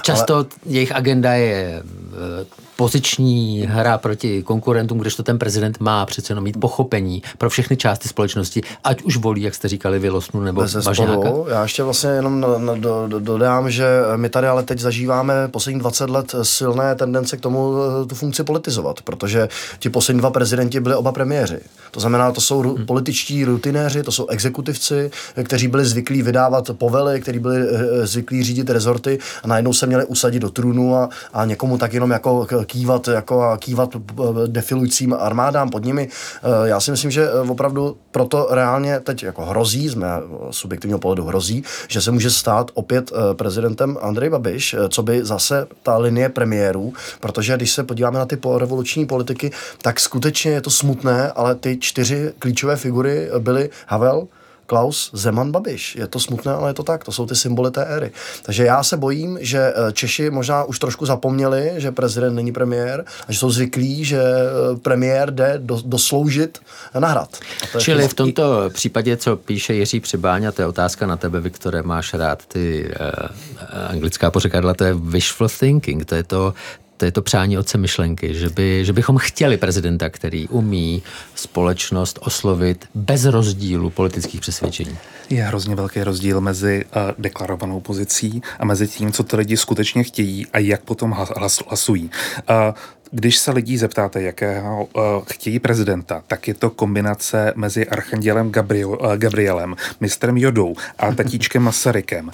S1: Často Ale... jejich agenda je eh, poziční hra proti konkurentům, kdežto ten prezident má přece jenom mít pochopení pro všechny části společnosti, ať už volí, jak jste říkali, Vylosnu nebo Bažňáka.
S3: Já ještě vlastně jenom na, na, do, do, dodám, že my tady ale teď zažíváme poslední 20 let silné tendence k tomu eh, tu funkci politizovat, protože ti poslední dva prezidenti byli oba premiéři. To znamená, to jsou hmm. političtí rutinéři, to jsou exekutivci, kteří byli zvyklí vydávat povely, kteří byli eh, zvyklí řídit rezorty a najednou se měli usadit do trůnu a, a někomu tak jenom jako kývat, jako a kývat eh, defilujícím armádám pod nimi. Eh, já si myslím, že eh, opravdu proto reálně teď jako hrozí, z mého subjektivního pohledu hrozí, že se může stát opět prezidentem Andrej Babiš, co by zase ta linie premiérů, protože když se podíváme na ty revoluční politiky, tak skutečně je to smutné, ale ty čtyři klíčové figury byly Havel, Klaus Zeman Babiš. Je to smutné, ale je to tak, to jsou ty symboly té éry. Takže já se bojím, že eh, Češi možná už trošku zapomněli, že prezident není premiér a že jsou zvyklí, že eh, premiér jde do, dosloužit na hrad.
S1: Čili v tomto případě, co píše Jiří Přibáň, to je otázka na tebe, Viktore, máš rád ty uh, anglická pořekadla, to je wishful thinking, to je to, to je to přání otce myšlenky, že, by, že bychom chtěli prezidenta, který umí společnost oslovit bez rozdílu politických přesvědčení.
S2: Je hrozně velký rozdíl mezi uh, deklarovanou pozicí a mezi tím, co to lidi skutečně chtějí a jak potom hlas, hlasují. Uh, když se lidí zeptáte, jakého uh, chtějí prezidenta, tak je to kombinace mezi archandělem Gabriel, uh, Gabrielem, mistrem Jodou a tatíčkem Masarykem.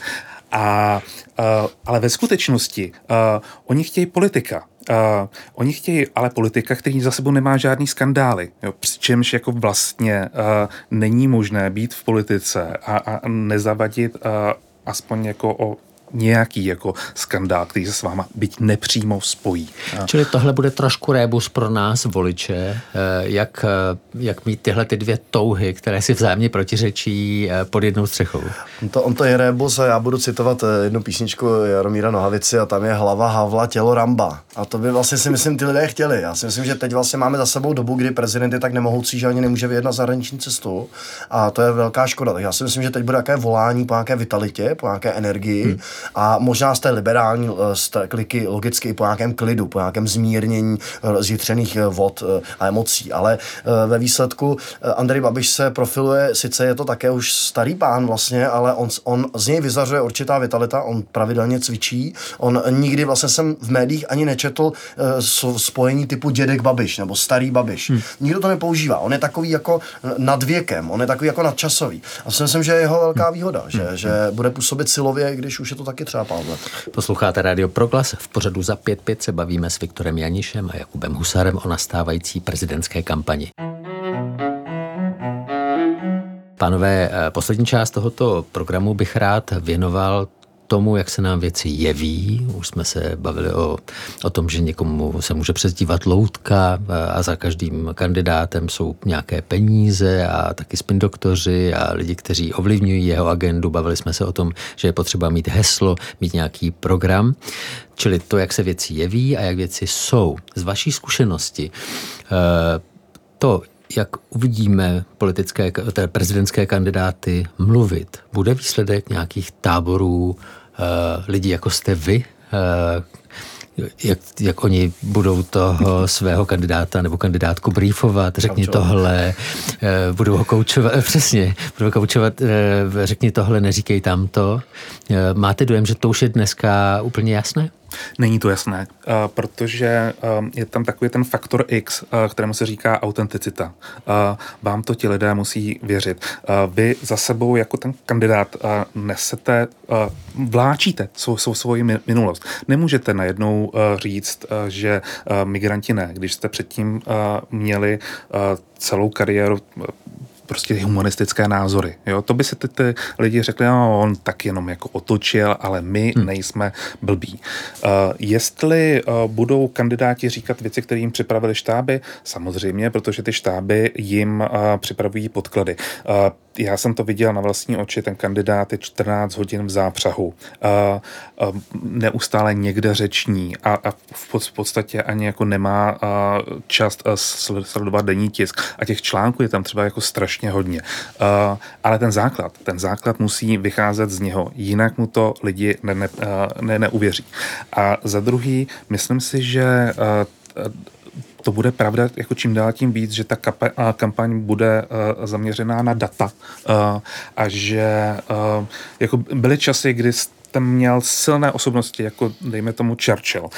S2: A, uh, ale ve skutečnosti uh, oni chtějí politika. Uh, oni chtějí ale politika, který za sebou nemá žádný skandály, jo, přičemž jako vlastně uh, není možné být v politice a, a nezavadit uh, aspoň jako o nějaký jako skandál, který se s váma byť nepřímo spojí.
S1: Čili tohle bude trošku rébus pro nás, voliče, eh, jak, eh, jak mít tyhle ty dvě touhy, které si vzájemně protiřečí eh, pod jednou střechou.
S3: On to, on to je rébus a já budu citovat jednu písničku Jaromíra Nohavici a tam je hlava Havla, tělo Ramba. A to by vlastně si myslím ty lidé chtěli. Já si myslím, že teď vlastně máme za sebou dobu, kdy prezident je tak nemohoucí, že ani nemůže vyjednat zahraniční cestu. A to je velká škoda. Tak já si myslím, že teď bude nějaké volání po nějaké vitalitě, po nějaké energii. Hmm a možná z té liberální eh, kliky logicky po nějakém klidu, po nějakém zmírnění eh, zjitřených eh, vod a emocí. Ale ve výsledku Andrej Babiš se profiluje, sice je to také už starý pán vlastně, ale on, on z něj vyzařuje určitá vitalita, on pravidelně cvičí, on nikdy vlastně jsem v médiích ani nečetl spojení typu dědek Babiš nebo starý Babiš. Hmm. Nikdo to nepoužívá. On je takový jako nad věkem, on je takový jako nadčasový. A si myslím, že je jeho velká výhoda, že, hmm. že bude působit silově, když už je to taky třeba Pavle.
S1: Posloucháte Radio Proglas. V pořadu za 5.5 se bavíme s Viktorem Janišem a Jakubem Husarem o nastávající prezidentské kampani. Pánové, eh, poslední část tohoto programu bych rád věnoval tomu, jak se nám věci jeví. Už jsme se bavili o, o tom, že někomu se může přezdívat loutka a za každým kandidátem jsou nějaké peníze a taky spin doktoři a lidi, kteří ovlivňují jeho agendu. Bavili jsme se o tom, že je potřeba mít heslo, mít nějaký program. Čili to, jak se věci jeví a jak věci jsou. Z vaší zkušenosti eh, to, jak uvidíme politické, té prezidentské kandidáty mluvit, bude výsledek nějakých táborů uh, lidí, jako jste vy, uh, jak, jak oni budou toho svého kandidáta nebo kandidátku briefovat, řekni tohle, uh, budou ho koučovat, přesně, budou koučovat, řekni tohle, neříkej tamto. Máte dojem, že to už je dneska úplně jasné?
S2: Není to jasné, eh, protože eh, je tam takový ten faktor X, eh, kterému se říká autenticita. Vám to ti lidé musí věřit. Vy za sebou jako ten kandidát nesete, vláčíte svou, svou svoji minulost. Nemůžete najednou říct, že migranti ne, když jste předtím měli celou kariéru prostě humanistické názory. Jo? To by si ty, ty lidi řekli, no, on tak jenom jako otočil, ale my hmm. nejsme blbí. Uh, jestli uh, budou kandidáti říkat věci, které jim připravili štáby, samozřejmě, protože ty štáby jim uh, připravují podklady. Uh, já jsem to viděl na vlastní oči, ten kandidát je 14 hodin v zápřahu, uh, uh, neustále někde řeční a, a v podstatě ani jako nemá uh, čas uh, sledovat denní tisk a těch článků je tam třeba jako strašně hodně. Uh, ale ten základ, ten základ musí vycházet z něho, jinak mu to lidi ne, ne, ne, neuvěří. A za druhý, myslím si, že uh, to bude pravda jako čím dál tím víc, že ta kampaň bude uh, zaměřená na data uh, a že uh, jako byly časy, kdy jste měl silné osobnosti, jako dejme tomu Churchill,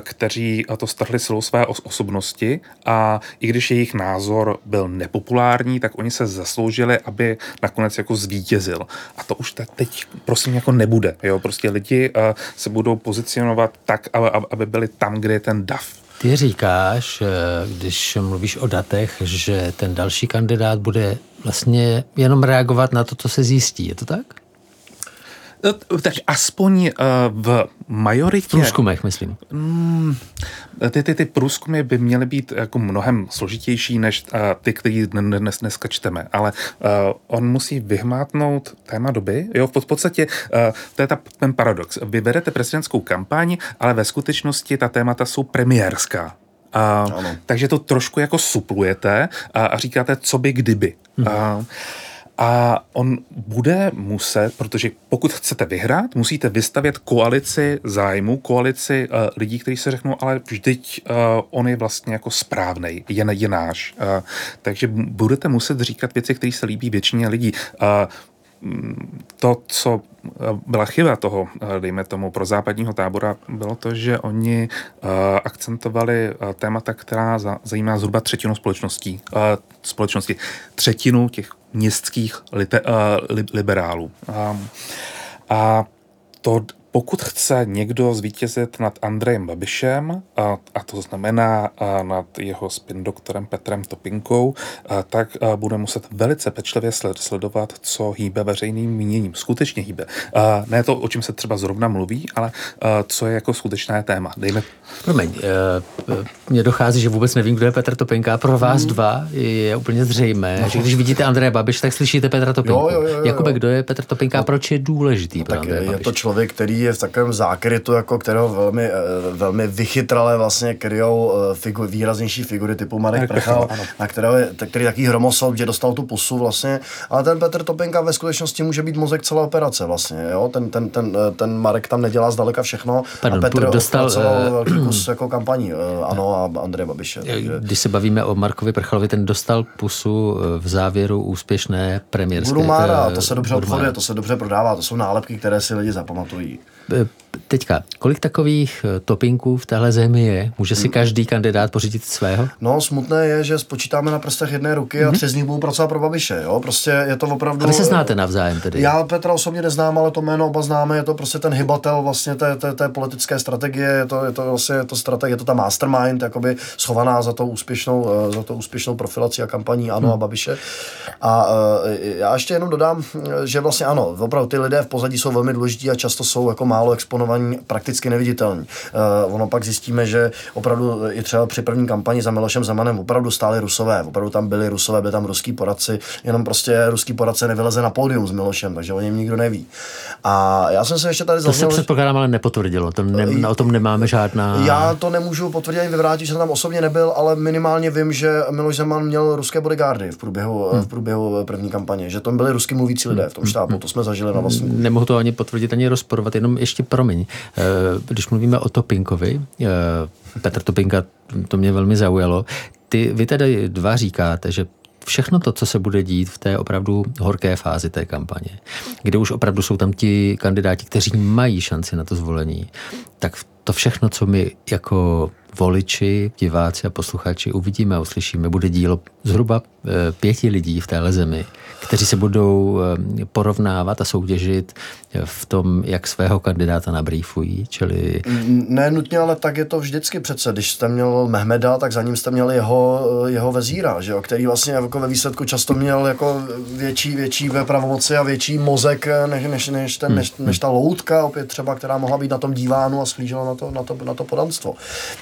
S2: kteří to strhli silou své osobnosti a i když jejich názor byl nepopulární, tak oni se zasloužili, aby nakonec jako zvítězil. A to už teď prosím jako nebude. Jo? Prostě lidi se budou pozicionovat tak, aby byli tam, kde je ten dav
S1: ty říkáš, eh, když mluvíš o datech, že ten další kandidát bude vlastně jenom reagovat na to, co se zjistí. Je to tak?
S2: No, tak aspoň uh, v majoritě... V
S1: průzkumech, myslím.
S2: Mm, ty, ty, ty průzkumy by měly být jako mnohem složitější než uh, ty, který dnes, dneska čteme, ale uh, on musí vyhmátnout téma doby. Jo, v podstatě uh, to je ta, ten paradox. Vy vedete prezidentskou kampaň, ale ve skutečnosti ta témata jsou premiérská. Uh, takže to trošku jako suplujete a, a říkáte, co by kdyby. Hmm. Uh, a on bude muset, protože pokud chcete vyhrát, musíte vystavět koalici zájmu, koalici uh, lidí, kteří se řeknou, ale vždyť uh, on je vlastně jako správný, je, je náš. Uh, takže budete muset říkat věci, které se líbí většině lidí. Uh, to, co byla chyba toho, dejme tomu, pro západního tábora, bylo to, že oni akcentovali témata, která zajímá zhruba třetinu společností, společnosti. Třetinu těch městských liberálů. A, a to pokud chce někdo zvítězit nad Andrejem Babišem, a, to znamená nad jeho spin doktorem Petrem Topinkou, tak bude muset velice pečlivě sledovat, co hýbe veřejným míněním. Skutečně hýbe. Ne to, o čem se třeba zrovna mluví, ale co je jako skutečné téma. Dejme...
S1: Promiň, mně dochází, že vůbec nevím, kdo je Petr Topinka. Pro vás hmm. dva je úplně zřejmé, no. že když vidíte Andreje Babiš, tak slyšíte Petra Topinku. Jo, jo, jo, jo. Jakube, kdo je Petr Topinka? No, proč je důležitý no, pro
S3: tak je, je to člověk, který je v takovém zákrytu, jako kterého velmi, eh, velmi vychytrale vlastně kryjou eh, figu, výraznější figury typu Marek Prchal, na kterého je, který taký hromosol, že dostal tu pusu vlastně, ale ten Petr Topinka ve skutečnosti může být mozek celé operace vlastně, jo? Ten, ten, ten, eh, ten Marek tam nedělá zdaleka všechno
S1: Pardon,
S3: a Petr
S1: dostal
S3: uh, velký kus (clears throat) jako kampaní, ano a Andrej Babiše.
S1: Takže... Když se bavíme o Markovi Prchalovi, ten dostal pusu v závěru úspěšné premiérské.
S3: Budu Mára, to se dobře obchoduje, to se dobře prodává, to jsou nálepky, které si lidi zapamatují.
S1: Eh, teďka, kolik takových eh, topinků v téhle zemi je? Může si každý kandidát pořídit svého?
S3: No, smutné je, že spočítáme na prstech jedné ruky mm-hmm. a tři z nich budou pracovat pro Babiše. Jo? Prostě je to opravdu.
S1: A vy se znáte navzájem tedy?
S3: Já Petra osobně neznám, ale to jméno oba známe. Je to prostě ten hybatel vlastně té, té, té politické strategie. Je to, je to vlastně je to strategie, je to ta mastermind, jakoby schovaná za tou úspěšnou, eh, za tou úspěšnou profilací a kampaní Ano hmm. a Babiše. A já ještě jenom dodám, že vlastně ano, opravdu ty lidé v pozadí jsou velmi důležití a často jsou jako málo exponovaní, prakticky neviditelní. Uh, ono pak zjistíme, že opravdu i třeba při první kampani za Milošem Zemanem opravdu stáli rusové, opravdu tam byli rusové, byli tam ruský poradci, jenom prostě ruský poradce nevyleze na pódium s Milošem, takže o něm nikdo neví. A já jsem se ještě tady
S1: To se předpokládám, ale nepotvrdilo, to ne, o tom nemáme žádná...
S3: Já to nemůžu potvrdit ani vyvrátit, že jsem tam osobně nebyl, ale minimálně vím, že Miloš Zeman měl ruské bodyguardy v průběhu, hmm. v průběhu první kampaně, že to byli rusky mluvící lidé v tom štábu, to jsme zažili na vlastní.
S1: Nemohu to ani potvrdit, ani rozporovat, jenom ještě promiň. Eh, když mluvíme o Topinkovi, eh, Petr Topinka, to mě velmi zaujalo. Ty, vy tedy dva říkáte, že všechno to, co se bude dít v té opravdu horké fázi té kampaně, kde už opravdu jsou tam ti kandidáti, kteří mají šanci na to zvolení, tak to všechno, co my jako voliči, diváci a posluchači uvidíme a uslyšíme, bude dílo zhruba eh, pěti lidí v téhle zemi, kteří se budou eh, porovnávat a soutěžit v tom, jak svého kandidáta nabrýfují, čili...
S3: Ne nutně, ale tak je to vždycky přece. Když jste měl Mehmeda, tak za ním jste měli jeho, jeho vezíra, že jo? který vlastně jako ve výsledku často měl jako větší, větší ve pravomoci a větší mozek než, než, než, ten, než, než ta loutka, opět třeba, která mohla být na tom dívánu a sklížela na to, na to, na to podanstvo.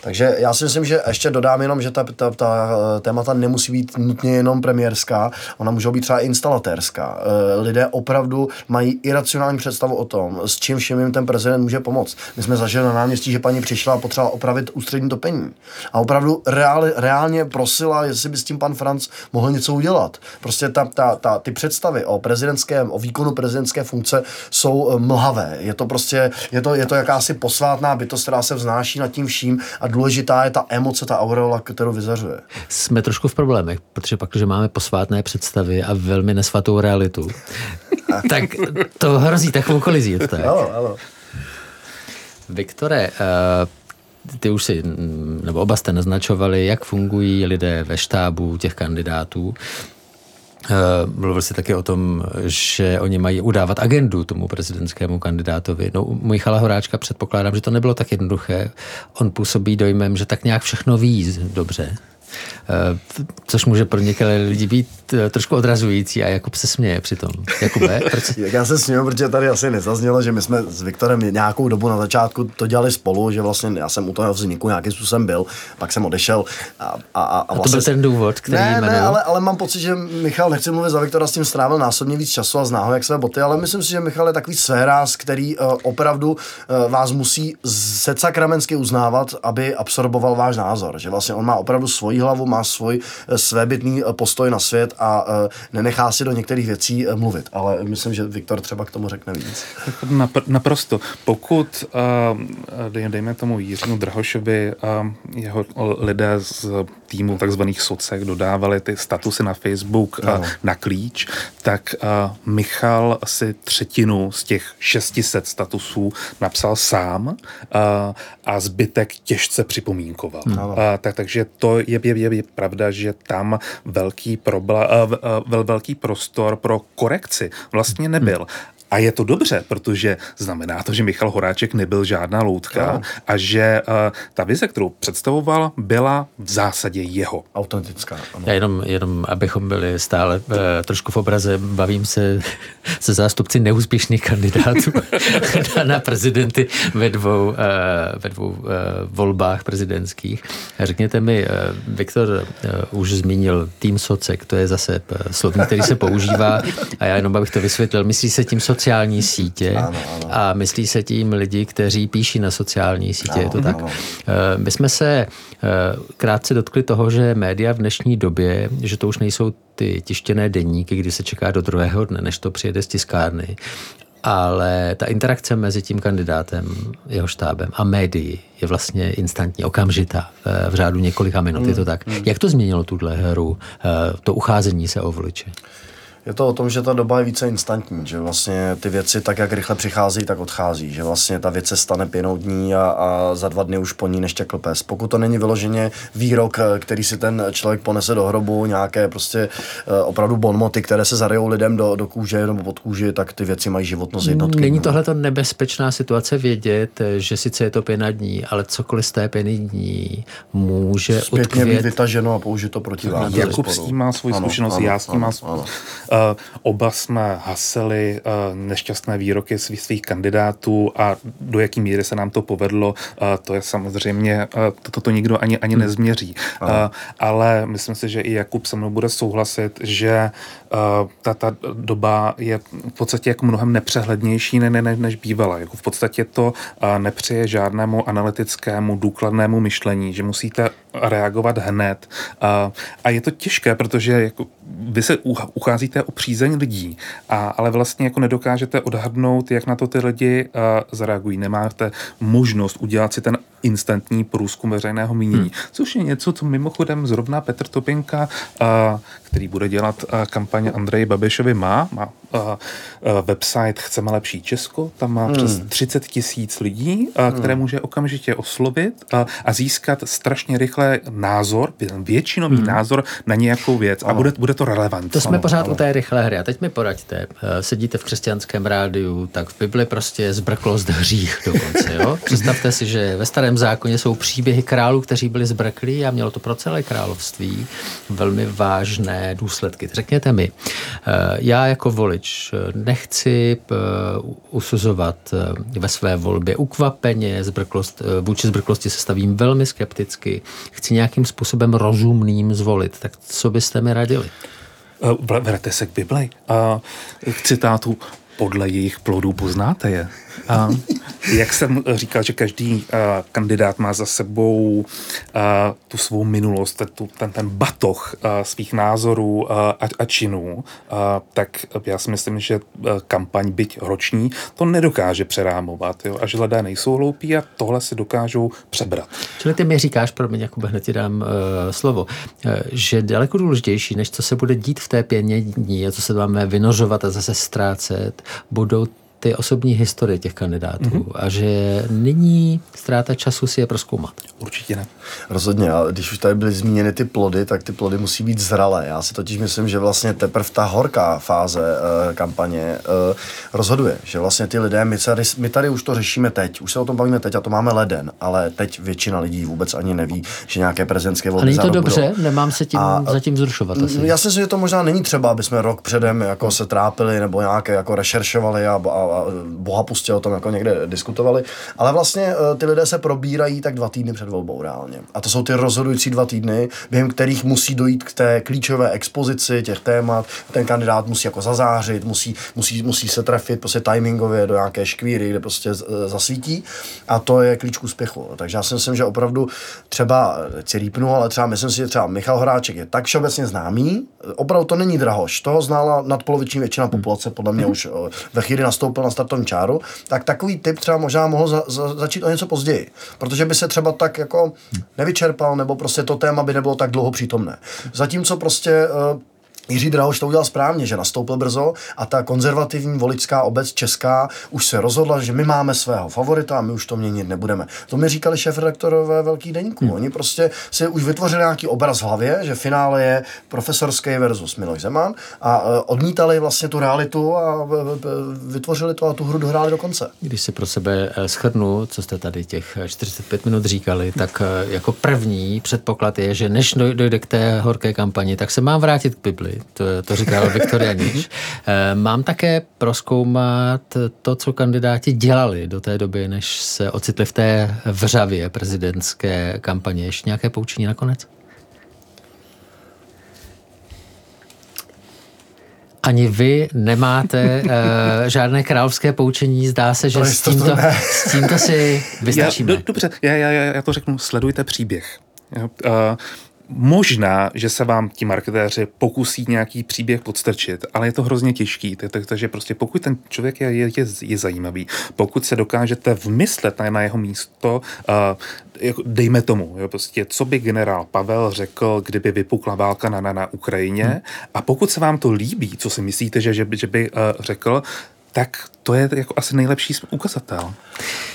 S3: Takže já si myslím, že ještě dodám jenom, že ta, ta, ta témata nemusí být nutně jenom premiérská, ona může být třeba instalatérská. Eh, lidé opravdu mají iracionální představu o tom, s čím všem jim ten prezident může pomoct. My jsme zažili na náměstí, že paní přišla a potřeba opravit ústřední topení. A opravdu reál, reálně prosila, jestli by s tím pan Franc mohl něco udělat. Prostě ta, ta, ta, ty představy o prezidentském, o výkonu prezidentské funkce jsou eh, mlhavé. Je to prostě, je to, je to jakási posvátná bytost, která se vznáší nad tím vším a důležitá je ta emoce, ta aureola, kterou vyzařuje.
S1: Jsme trošku v problémech, protože pak, že máme posvátné představy a velmi nesvatou realitu, (laughs) tak to hrozí takovou kolizí. Tak.
S3: Ano, ano.
S1: Viktore, uh, ty už si, nebo oba jste naznačovali, jak fungují lidé ve štábu těch kandidátů. Uh, mluvil jsi taky o tom, že oni mají udávat agendu tomu prezidentskému kandidátovi. No, u Michala Horáčka předpokládám, že to nebylo tak jednoduché. On působí dojmem, že tak nějak všechno ví dobře. Eh, což může pro některé lidi být eh, trošku odrazující a Jakub se směje přitom. Jakube, (laughs) proč?
S3: Já se směju, protože tady asi nezaznělo, že my jsme s Viktorem nějakou dobu na začátku to dělali spolu, že vlastně já jsem u toho vzniku nějakým způsobem byl, pak jsem odešel. A, a, a,
S1: a, vlastně... a to byl ten důvod, který
S3: Ne, ne, ale, ale mám pocit, že Michal, nechci mluvit za Viktora, s tím strávil násobně víc času a zná ho jak své boty, ale myslím si, že Michal je takový sféráz, který uh, opravdu uh, vás musí sakramentsky uznávat, aby absorboval váš názor. Že vlastně on má opravdu svoji hlavu, má svůj eh, svébytný eh, postoj na svět a eh, nenechá si do některých věcí mluvit. Ale myslím, že Viktor třeba k tomu řekne víc. (laughs)
S2: Naprosto. Pokud, dejme tomu Jiřímu Drahošovi, jeho lidé z týmu takzvaných socek dodávali ty statusy na Facebook no. na klíč, tak Michal si třetinu z těch 600 statusů napsal sám a zbytek těžce připomínkoval. No. Tak, takže to je, je, je, je pravda, že tam velký, probla, vel, velký prostor pro korekci vlastně nebyl. A je to dobře, protože znamená to, že Michal Horáček nebyl žádná loutka no. a že uh, ta vize, kterou představoval, byla v zásadě jeho.
S3: Autentická.
S1: Ano. Já jenom, jenom, abychom byli stále uh, trošku v obraze, bavím se se zástupci neúspěšných kandidátů na, (laughs) na prezidenty ve dvou, uh, ve dvou uh, volbách prezidentských. Řekněte mi, uh, Viktor uh, už zmínil tým Socek, to je zase slovník, který se používá a já jenom abych to vysvětlil. Myslí se tím sociální sítě ano, ano. a myslí se tím lidi, kteří píší na sociální sítě. Ano, je to tak? Ano. My jsme se krátce dotkli toho, že média v dnešní době, že to už nejsou ty tištěné denníky, kdy se čeká do druhého dne, než to přijede z tiskárny, ale ta interakce mezi tím kandidátem, jeho štábem a médií je vlastně instantní, okamžitá, v, v řádu několika minut, hmm. je to hmm, tak. Hmm. Jak to změnilo tuhle hru, to ucházení se o voliče?
S3: Je to o tom, že ta doba je více instantní, že vlastně ty věci tak, jak rychle přichází, tak odchází, že vlastně ta věc se stane pěnou dní a, a za dva dny už po ní neštěkl pes. Pokud to není vyloženě výrok, který si ten člověk ponese do hrobu, nějaké prostě eh, opravdu bonmoty, které se zarijou lidem do, do kůže nebo pod kůži, tak ty věci mají životnost jednotky.
S1: Není tohle to nebezpečná situace vědět, že sice je to pěna dní, ale cokoliv z té pěny dní může
S3: Zpětně utkvět... být vytaženo a použít to proti vám.
S2: Jakub s tím má svůj zkušenost, já s tím mám oba jsme hasili uh, nešťastné výroky svých, svých kandidátů a do jaký míry se nám to povedlo, uh, to je samozřejmě, toto to nikdo ani, ani hmm. nezměří. Ale myslím si, že i Jakub se mnou bude souhlasit, že ta, ta doba je v podstatě jako mnohem nepřehlednější ne, ne, než bývala. Jako v podstatě to nepřeje žádnému analytickému, důkladnému myšlení, že musíte reagovat hned. A je to těžké, protože jako vy se ucházíte o přízeň lidí, a, ale vlastně jako nedokážete odhadnout, jak na to ty lidi uh, zareagují. Nemáte možnost udělat si ten instantní průzkum veřejného mínění, hmm. což je něco, co mimochodem zrovna Petr Topinka, uh, který bude dělat uh, kampaně Andreji Babišovi, má. Má uh, uh, website Chceme lepší Česko, tam má hmm. přes 30 tisíc lidí, uh, hmm. které může okamžitě oslovit uh, a získat strašně rychle názor, většinový hmm. názor na nějakou věc a bude, bude to relevantní.
S1: To jsme ano, pořád ano. u té rychlé hry. A teď mi poraďte, sedíte v křesťanském rádiu, tak v Bibli prostě zbrklost hřích dokonce. Jo? (laughs) Představte si, že ve starém zákoně jsou příběhy králů, kteří byli zbrklí a mělo to pro celé království velmi vážné důsledky. Řekněte mi, já jako volič nechci usuzovat ve své volbě ukvapeně, zbrklost, vůči zbrklosti se stavím velmi skepticky, chci nějakým způsobem rozumným zvolit. Tak co byste mi radili?
S2: Vrate se k Bibli a k citátu podle jejich plodů poznáte je. A jak jsem říkal, že každý uh, kandidát má za sebou uh, tu svou minulost, tu, ten, ten batoh uh, svých názorů a, a činů, uh, tak já si myslím, že kampaň byť roční to nedokáže přerámovat. Jo? A že lidé nejsou hloupí a tohle si dokážou přebrat.
S1: Čili ty mi říkáš, pro mě, Jakube, hned ti dám uh, slovo, že daleko důležitější, než co se bude dít v té pěně dní a co se máme vynožovat a zase ztrácet, budou ty osobní historie těch kandidátů mm-hmm. a že není ztráta času si je proskoumat.
S2: Určitě ne.
S3: Rozhodně, a když už tady byly zmíněny ty plody, tak ty plody musí být zralé. Já si totiž myslím, že vlastně teprve ta horká fáze uh, kampaně uh, rozhoduje, že vlastně ty lidé, my tady, my tady už to řešíme teď, už se o tom bavíme teď a to máme leden, ale teď většina lidí vůbec ani neví, že nějaké prezidentské volby.
S1: Ale není to dobře, budou. nemám se tím a, zatím zrušovat. Asi.
S3: Já si myslím, že to možná není třeba, aby jsme rok předem jako se trápili nebo nějaké jako rešeršovali a, a, boha pustě o tom jako někde diskutovali, ale vlastně eh, ty lidé se probírají tak dva týdny před volbou reálně. A to jsou ty rozhodující dva týdny, během kterých musí dojít k té klíčové expozici těch témat, ten kandidát musí jako zazářit, musí, musí, musí se trefit prostě timingově do nějaké škvíry, kde prostě eh, zasvítí. A to je klíč k úspěchu. Takže já si myslím, že opravdu třeba si rýpnu, ale třeba myslím si, že třeba Michal Horáček je tak všeobecně známý, opravdu to není drahoš, toho znala nadpoloviční většina populace, podle mě už ve chvíli nastoupil na start startovní čáru, tak takový typ třeba možná mohl za, za, začít o něco později. Protože by se třeba tak jako nevyčerpal, nebo prostě to téma by nebylo tak dlouho přítomné. Zatímco prostě uh, Jiří Drahoš to udělal správně, že nastoupil brzo a ta konzervativní voličská obec česká už se rozhodla, že my máme svého favorita a my už to měnit nebudeme. To mi říkali šéf-redaktorové velký deníku. Hmm. Oni prostě si už vytvořili nějaký obraz v hlavě, že finále je profesorský versus Miloš Zeman a e, odmítali vlastně tu realitu a vytvořili to a tu hru dohráli do konce.
S1: Když se pro sebe e, schrnu, co jste tady těch 45 minut říkali, tak e, jako první předpoklad je, že než dojde k té horké kampani, tak se mám vrátit k Bibli to, to říkal Viktor Janiš. (laughs) Eh, mám také proskoumat to, co kandidáti dělali do té doby, než se ocitli v té vřavě prezidentské kampaně. Ještě nějaké poučení nakonec? Ani vy nemáte uh, žádné královské poučení, zdá se, že s tímto, s tímto si vystačíme.
S2: Já, dobře, já, já, já to řeknu, sledujte příběh. uh, Možná, že se vám ti marketéři pokusí nějaký příběh podstrčit, ale je to hrozně těžký. Takže prostě pokud ten člověk je, je, je zajímavý, pokud se dokážete vmyslet na, jeho místo, uh, jako dejme tomu, jo, prostě, co by generál Pavel řekl, kdyby vypukla válka na, na, na Ukrajině, hmm. a pokud se vám to líbí, co si myslíte, že, že by, že by uh, řekl, tak to je jako asi nejlepší ukazatel.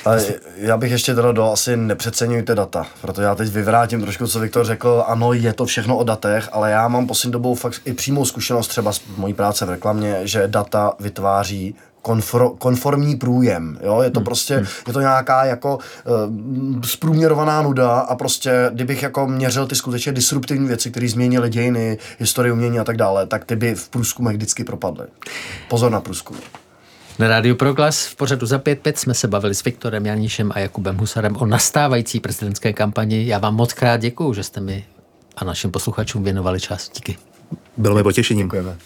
S3: A já bych ještě teda do asi nepřeceňujte data, protože já teď vyvrátím trošku, co Viktor řekl, ano, je to všechno o datech, ale já mám poslední dobou fakt i přímou zkušenost třeba z mojí práce v reklamě, že data vytváří konfor, konformní průjem. Jo? Je to hmm. prostě, hmm. je to nějaká jako uh, zprůměrovaná nuda a prostě, kdybych jako měřil ty skutečně disruptivní věci, které změnily dějiny, historii umění a tak dále, tak ty by v průzkumech vždycky propadly. Pozor na průzkum.
S1: Na Rádiu Proglas v pořadu za 5.5 jsme se bavili s Viktorem Janíšem a Jakubem Husarem o nastávající prezidentské kampani. Já vám moc krát děkuju, že jste mi a našim posluchačům věnovali čas. Díky.
S2: Bylo mi potěšením.
S3: Děkujeme.